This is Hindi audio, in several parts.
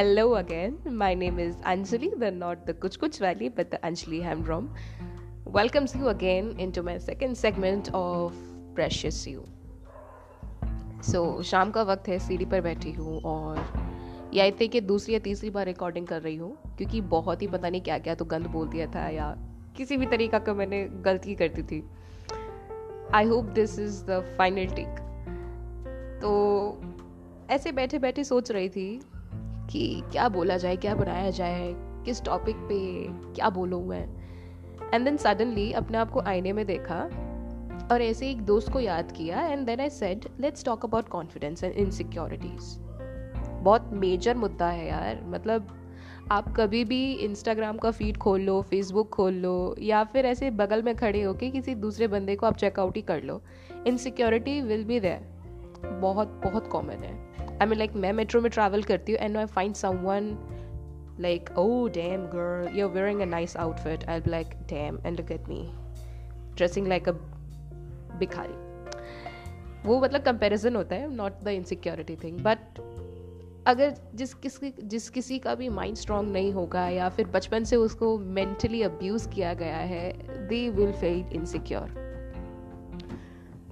Hello again my name is Anjali the not the कुछ कुछ valley but the Anjali Hemrom welcomes you again into my second segment of precious you so शाम का वक्त है, सीढ़ी पर बैठी हूँ और या इतने कि दूसरी या तीसरी बार रिकॉर्डिंग कर रही हूँ, क्योंकि बहुत ही पता नहीं क्या क्या तो गंद बोल दिया था या किसी भी तरीका का मैंने गलती कर दी थी। I hope this is the final take तो ऐसे बैठे बैठे सोच रही थी कि क्या बोला जाए, क्या बनाया जाए, किस टॉपिक पे, क्या बोलूँ मैं। एंड देन सडनली अपने आप को आईने में देखा और ऐसे एक दोस्त को याद किया and then I said let's talk about confidence and insecurities बहुत मेजर मुद्दा है यार। मतलब आप कभी भी इंस्टाग्राम का फ़ीड खोल लो फेसबुक खोल लो, या फिर ऐसे बगल में खड़े होके किसी दूसरे बंदे को आप चेकआउट ही कर लो। इनसिक्योरिटी विल बी देयर बहुत बहुत कॉमन है। आई मीन लाइक मैं मेट्रो में ट्रैवल करती हूँ and I find someone like oh damn, girl, you're wearing a nice outfit. I'll be like, damn, and look at me. Dressing like a भिखारी वो मतलब कंपैरिजन होता है not the insecurity thing but अगर जिस किसी जिस किसी का भी माइंड स्ट्रांग नहीं होगा या फिर बचपन से उसको मेंटली अब्यूज़ किया गया है they will feel insecure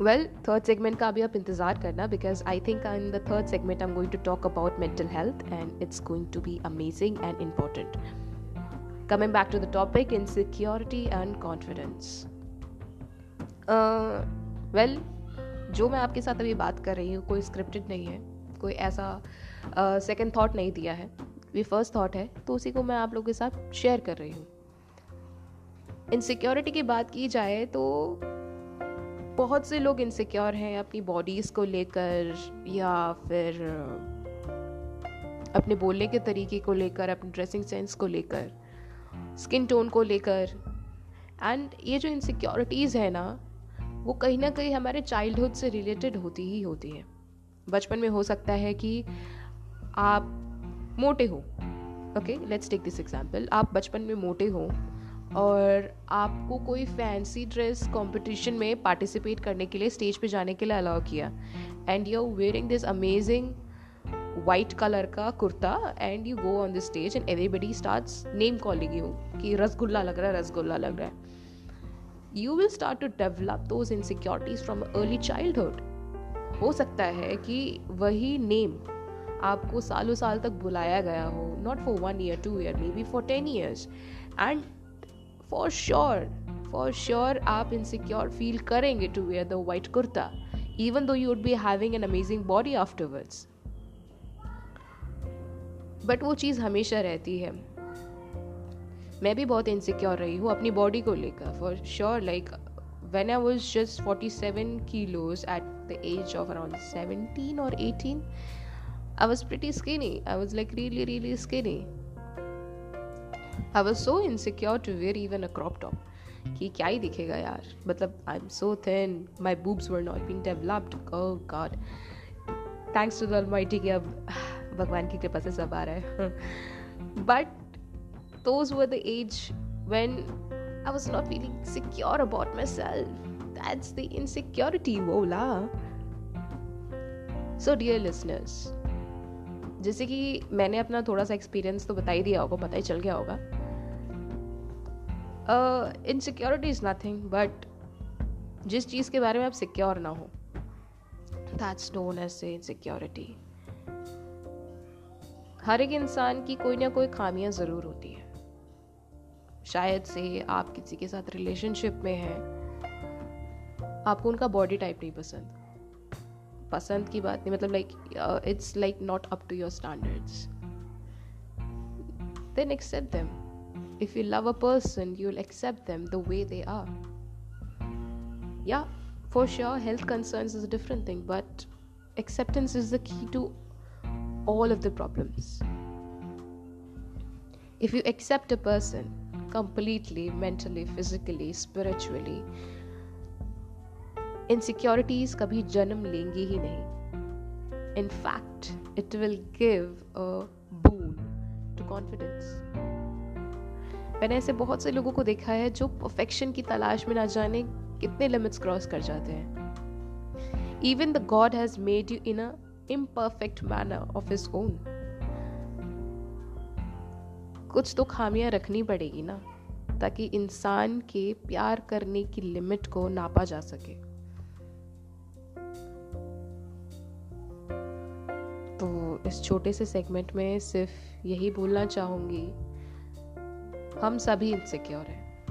well third segment का अभी आप इंतज़ार करना because I think in the third segment I am going to talk about mental health and it's going to be amazing and important back to the topic insecurity and confidence well जो मैं आपके साथ अभी बात कर रही हूँ कोई स्क्रिप्टेड नहीं है कोई ऐसा सेकेंड uh, थाट नहीं दिया है ये फ़र्स्ट थाट है तो उसी को मैं आप लोगों के साथ शेयर कर रही हूँ। इनसिक्योरिटी की बात की जाए तो बहुत से लोग इनसिक्योर हैं अपनी बॉडीज़ को लेकर या फिर, अपने बोलने के तरीके को लेकर, अपने ड्रेसिंग सेंस को लेकर स्किन टोन को लेकर। एंड ये जो इनसिक्योरिटीज़ है ना, वो कहीं ना कहीं हमारे चाइल्डहुड से रिलेटेड होती ही होती है। बचपन में हो सकता है कि आप मोटे हो। Okay let's take this example आप बचपन में मोटे हो। और आपको कोई फैंसी ड्रेस कंपटीशन में पार्टिसिपेट करने के लिए स्टेज पे जाने के लिए अलाउ किया। And you are wearing this amazing white colour का kurta and you go on the stage and everybody starts name calling you कि रसगुल्ला लग रहा है, रसगुल्ला लग रहा है। You will start to develop those insecurities from early childhood हो सकता है कि वही नेम आपको सालों साल तक बुलाया गया हो not for one year two year maybe for ten years and for sure for sure आप इनसिक्योर फील करेंगे to wear the white kurta even though you would be having an amazing body afterwards but वो चीज़ हमेशा रहती है मैं भी बहुत इनसिक्योर रही हूँ अपनी बॉडी को लेकर for sure like when I was just 47 kilos at the age of around 17 or 18, I was pretty skinny. I was like really, really skinny. I was so insecure to wear even a crop top कि क्या ही दिखेगा यार? मतलब I am so thin my boobs were not been developed god thanks to the mighty कि अब भगवान की कृपा से सब आ रहा है। But those those were the age when I was not feeling secure about myself. That's the insecurity, vola. So, dear listeners, जैसे कि मैंने अपना थोड़ा सा एक्सपीरियंस तो बता ही दिया होगा पता ही चल गया होगा। इनसिक्योरिटी इज़ नथिंग बट जिस चीज़ के बारे में आप सिक्योर ना हो दैट्स नोन एज इनसिक्योरिटी हर एक इंसान की कोई ना कोई खामियाँ ज़रूर होती है। शायद से आप किसी के साथ रिलेशनशिप में हैं, आपको उनका बॉडी टाइप नहीं पसंद। पसंद की बात नहीं मतलब like it's like not up to your standards then accept them If you love a person, you'll accept them the way they are. Yeah, for sure, health concerns is a different thing, but acceptance is the key to all of the problems. If you accept a person completely, mentally, physically, spiritually, insecurities kabhi janam lengi hi nahi. In fact, it will give a boon to confidence. मैंने ऐसे बहुत से लोगों को देखा है जो परफेक्शन की तलाश में ना जाने कितने लिमिट्स क्रॉस कर जाते हैं। Even the god has made you in a imperfect manner of his own कुछ तो खामियाँ रखनी पड़ेगी ना, ताकि इंसान के प्यार करने की लिमिट को नापा जा सके। तो इस छोटे से सेगमेंट में सिर्फ़ यही बोलना चाहूँगी हम सभी इनसिक्योर हैं।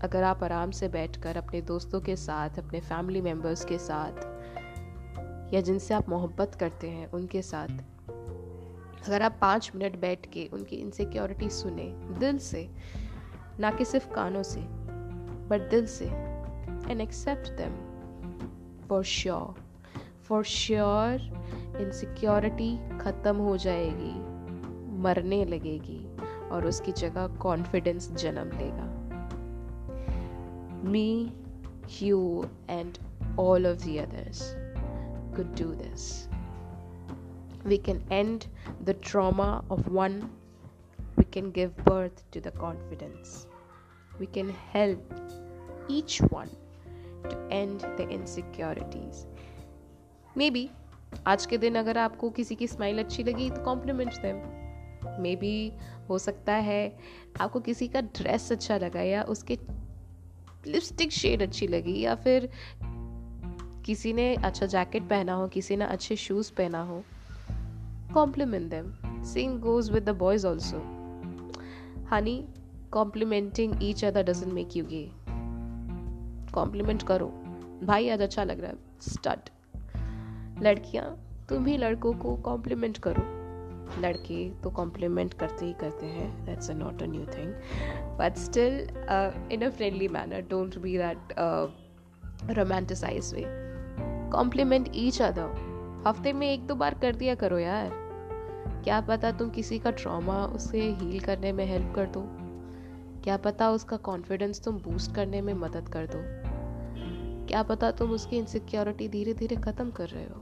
अगर आप आराम से बैठकर अपने दोस्तों के साथ, अपने फैमिली मेंबर्स के साथ, या जिनसे आप मोहब्बत करते हैं, उनके साथ, अगर आप पाँच मिनट बैठ के उनकी इनसिक्योरिटी सुने, दिल से, ना कि सिर्फ़ कानों से बट दिल से and accept them for sure for sure insecurity ख़त्म हो जाएगी, मरने लगेगी। और उसकी जगह कॉन्फिडेंस जन्म लेगा me you and all of the others could do this. We can end the trauma of one, we can give birth to the confidence. We can help each one to end the insecurities. Maybe आज के दिन अगर आपको किसी की स्माइल अच्छी लगी तो कॉम्प्लीमेंट देम मे बी हो सकता है आपको किसी का ड्रेस अच्छा लगा या उसके लिपस्टिक शेड अच्छी लगी या फिर किसी ने अच्छा जैकेट पहना हो, किसी ने अच्छे शूज़ पहना हो compliment them same goes with the boys also honey complimenting each other doesn't make you gay compliment करो। भाई, आज अच्छा लग रहा है। स्टड लड़कियाँ, तुम भी लड़कों को कॉम्प्लीमेंट करो। लड़के तो कॉम्प्लीमेंट करते ही करते हैं that's a not a new thing but still in a friendly manner don't be that romanticize way compliment each other हफ़्ते में एक दो बार कर दिया करो यार। क्या पता तुम किसी का ट्रॉमा उसे हील करने में हेल्प कर दो। क्या पता उसका कॉन्फिडेंस तुम बूस्ट करने में मदद कर दो। क्या पता तुम उसकी इनसिक्योरिटी धीरे धीरे ख़त्म कर रहे हो।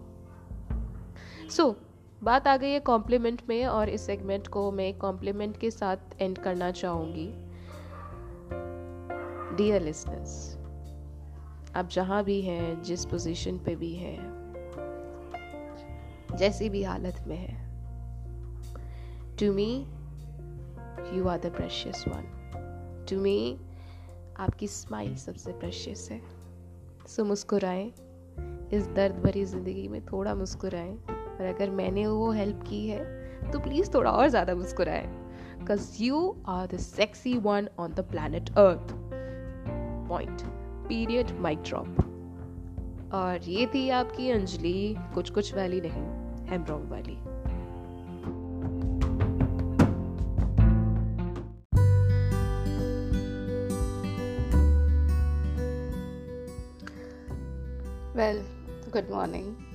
सो so, बात आ गई है कॉम्प्लीमेंट में और इस सेगमेंट को मैं कॉम्प्लीमेंट के साथ एंड करना चाहूँगी। डियर लिसनर्स आप जहाँ भी हैं, जिस पोजीशन पे भी हैं, जैसी भी हालत में है to me you are the precious one to me आपकी स्माइल सबसे प्रेशियस है। सो मुस्कुराएँ। इस दर्द भरी ज़िंदगी में थोड़ा मुस्कुराएँ। और अगर मैंने वो हेल्प की है तो प्लीज़ थोड़ा और ज़्यादा मुस्कुराए। Because you are the sexy one on the planet earth point period mic drop और ये थी आपकी अंजलि कुछ कुछ वाली नहीं हेमब्रॉम वाली। वेल गुड मॉर्निंग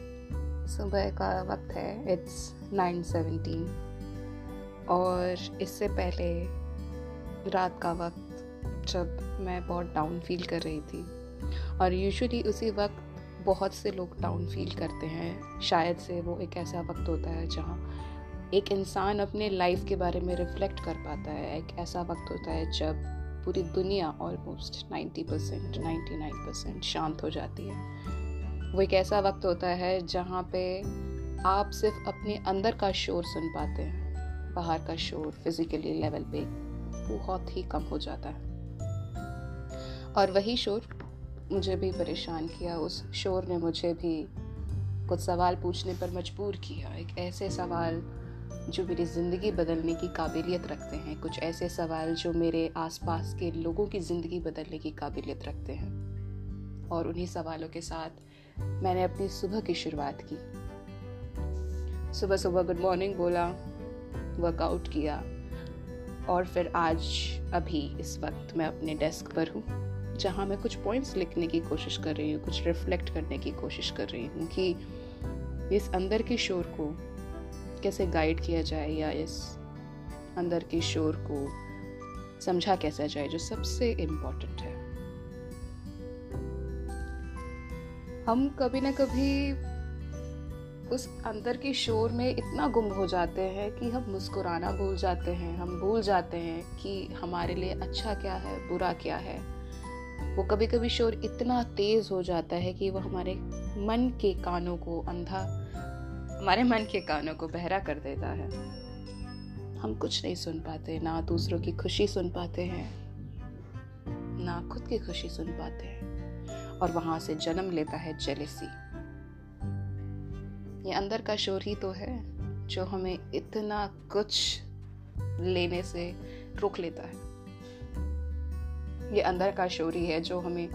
सुबह का वक्त है इट्स नाइन सेवेंटीन और इससे पहले रात का वक्त जब मैं बहुत डाउन फील कर रही थी। और यूजुअली उसी वक्त बहुत से लोग डाउन फील करते हैं। शायद से वो एक ऐसा वक्त होता है जहाँ एक इंसान अपने लाइफ के बारे में रिफ्लेक्ट कर पाता है। एक ऐसा वक्त होता है जब पूरी दुनिया ऑलमोस्ट 90 परसेंट नाइन्टी शांत हो जाती है। वो एक ऐसा वक्त होता है जहाँ पे आप सिर्फ़ अपने अंदर का शोर सुन पाते हैं। बाहर का शोर फिजिकली लेवल पे बहुत ही कम हो जाता है। और वही शोर मुझे भी परेशान किया। उस शोर ने मुझे भी कुछ सवाल पूछने पर मजबूर किया। एक ऐसे सवाल जो मेरी ज़िंदगी बदलने की काबिलियत रखते हैं। कुछ ऐसे सवाल जो मेरे आसपास के लोगों की ज़िंदगी बदलने की काबिलियत रखते हैं। और उन्हीं सवालों के साथ मैंने अपनी सुबह की शुरुआत की। सुबह सुबह गुड मॉर्निंग बोला वर्कआउट किया और फिर आज, अभी इस वक्त मैं अपने डेस्क पर हूँ, जहाँ मैं कुछ पॉइंट्स लिखने की कोशिश कर रही हूँ, कुछ रिफ्लेक्ट करने की कोशिश कर रही हूँ कि इस अंदर के शोर को कैसे गाइड किया जाए या इस अंदर के शोर को समझा कैसा जाए, जो सबसे इम्पोर्टेंट है। हम कभी ना कभी उस अंदर के शोर में इतना गुम हो जाते हैं कि हम मुस्कुराना भूल जाते हैं। हम भूल जाते हैं कि हमारे लिए अच्छा क्या है, बुरा क्या है। वो कभी कभी शोर इतना तेज हो जाता है कि वो हमारे मन के कानों को अंधा, हमारे मन के कानों को बहरा कर देता है। हम कुछ नहीं सुन पाते, ना दूसरों की खुशी सुन पाते हैं, ना खुद की खुशी सुन पाते हैं। और वहाँ से जन्म लेता है जेलेसी ये अंदर का शोर ही तो है, जो हमें इतना कुछ लेने से रोक लेता है। ये अंदर का शोर ही है, जो हमें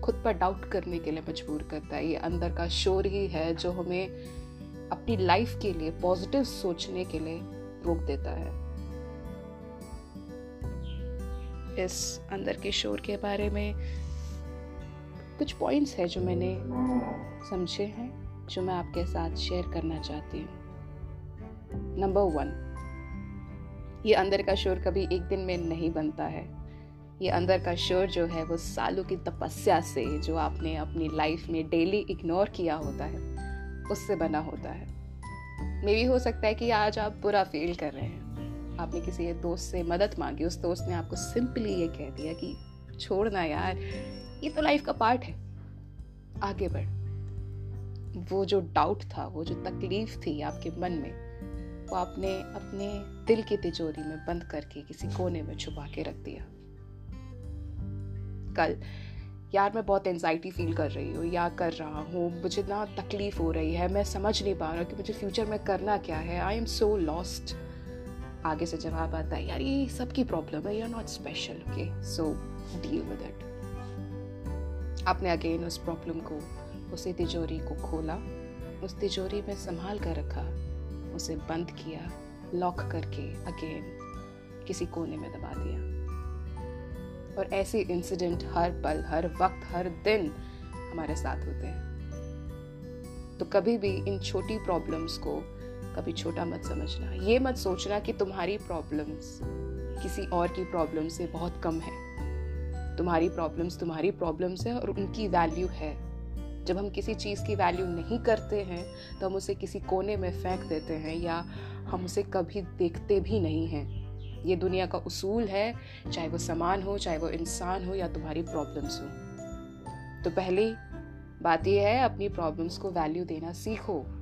खुद पर डाउट करने के लिए मजबूर करता है। ये अंदर का शोर ही है, जो हमें अपनी लाइफ के लिए पॉजिटिव सोचने के लिए रोक देता है। इस अंदर के शोर के बारे में कुछ पॉइंट्स है जो मैंने समझे हैं, जो मैं आपके साथ शेयर करना चाहती हूँ। नंबर वन ये अंदर का शोर कभी एक दिन में नहीं बनता है। ये अंदर का शोर जो है, वो सालों की तपस्या से जो आपने अपनी लाइफ में डेली इग्नोर किया होता है, उससे बना होता है। मे भी हो सकता है कि आज आप बुरा फील कर रहे हैं। आपने किसी दोस्त से मदद मांगी, उस दोस्त ने आपको सिंपली ये कह दिया कि, छोड़ना यार ये तो लाइफ का पार्ट है। आगे बढ़। वो जो डाउट था, वो जो तकलीफ़ थी आपके मन में, वो आपने अपने दिल की तिजोरी में बंद करके किसी कोने में छुपा के रख दिया। कल, यार मैं बहुत एनजाइटी फील कर रही हूँ, या कर रहा हूँ, मुझे ना तकलीफ़ हो रही है, मैं समझ नहीं पा रहा कि मुझे फ्यूचर में करना क्या है। आई एम सो लॉस्ट आगे से जवाब आता है, यार, ये सबकी प्रॉब्लम है you are not special okay so deal with it आपने अगेन उस प्रॉब्लम को, उसी तिजोरी को खोला, उस तिजोरी में संभाल कर रखा, उसे बंद किया लॉक करके अगेन किसी कोने में दबा दिया। और ऐसे इंसिडेंट हर पल, हर वक्त, हर दिन हमारे साथ होते हैं। तो कभी भी इन छोटी प्रॉब्लम्स को कभी छोटा मत समझना। ये मत सोचना कि तुम्हारी प्रॉब्लम्स किसी और की प्रॉब्लम से बहुत कम है। तुम्हारी प्रॉब्लम्स तुम्हारी प्रॉब्लम्स है और उनकी वैल्यू है। जब हम किसी चीज़ की वैल्यू नहीं करते हैं तो हम उसे किसी कोने में फेंक देते हैं या हम उसे कभी देखते भी नहीं हैं। ये दुनिया का उसूल है, चाहे वो सामान हो, चाहे वो इंसान हो या तुम्हारी प्रॉब्लम्स हो। तो पहली बात यह है, अपनी प्रॉब्लम्स को वैल्यू देना सीखो।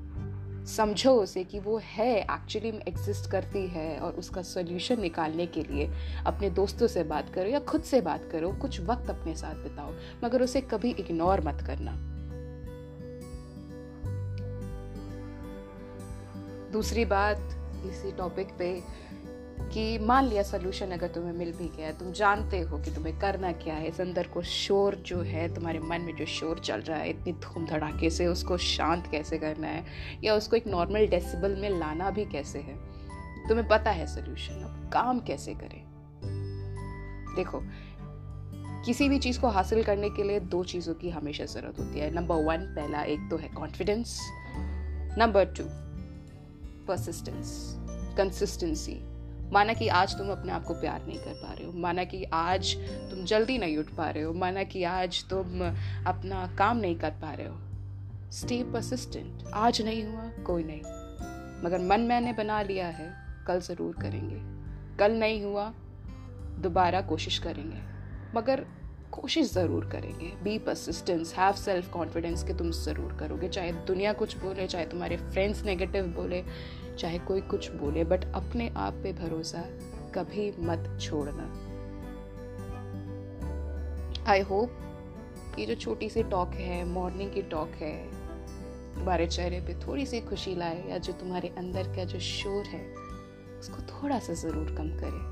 समझो उसे कि वो है एक्चुअली एग्जिस्ट करती है और उसका सोल्यूशन निकालने के लिए अपने दोस्तों से बात करो या खुद से बात करो, कुछ वक्त अपने साथ बिताओ, मगर उसे कभी इग्नोर मत करना। दूसरी बात इसी टॉपिक पे कि मान लिया सोल्यूशन अगर तुम्हें मिल भी गया, तुम जानते हो कि तुम्हें करना क्या है, इस अंदर को शोर जो है, तुम्हारे मन में जो शोर चल रहा है, इतनी धूम धड़ाके से उसको शांत कैसे करना है, या उसको एक नॉर्मल डेसिबल में लाना भी कैसे है, तुम्हें पता है सोल्यूशन अब काम कैसे करें? देखो, किसी भी चीज़ को हासिल करने के लिए दो चीज़ों की हमेशा ज़रूरत होती है। नंबर वन पहला एक तो है confidence number two persistence consistency माना कि आज तुम अपने आप को प्यार नहीं कर पा रहे हो। माना कि आज तुम जल्दी नहीं उठ पा रहे हो। माना कि आज तुम अपना काम नहीं कर पा रहे हो। स्टे परसिस्टेंट आज नहीं हुआ, कोई नहीं। मगर मन मैंने बना लिया है, कल ज़रूर करेंगे। कल नहीं हुआ, दोबारा कोशिश करेंगे। मगर कोशिश ज़रूर करेंगे। Be persistence have self confidence कि तुम ज़रूर करोगे। चाहे दुनिया कुछ बोले, चाहे तुम्हारे फ्रेंड्स नेगेटिव बोले, चाहे कोई कुछ बोले बट अपने आप पे भरोसा कभी मत छोड़ना। आई होप ये जो छोटी सी टॉक है मॉर्निंग की टॉक है, तुम्हारे चेहरे पे थोड़ी सी खुशी लाए या जो तुम्हारे अंदर का जो शोर है, उसको थोड़ा सा ज़रूर कम करे।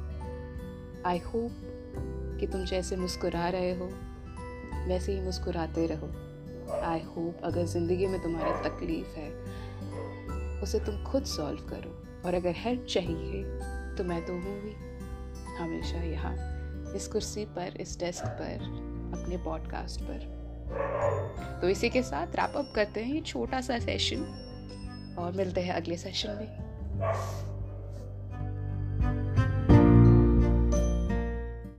आई होप कि तुम जैसे मुस्कुरा रहे हो, वैसे ही मुस्कुराते रहो। आई होप अगर ज़िंदगी में तुम्हारी तकलीफ़ है, उसे तुम खुद सॉल्व करो। और अगर हेल्प चाहिए तो मैं तो हूँ भी हमेशा यहाँ, इस कुर्सी पर, इस डेस्क पर, अपने पॉडकास्ट पर। तो इसी के साथ रैप अप करते हैं ये छोटा सा सेशन और मिलते हैं अगले सेशन में।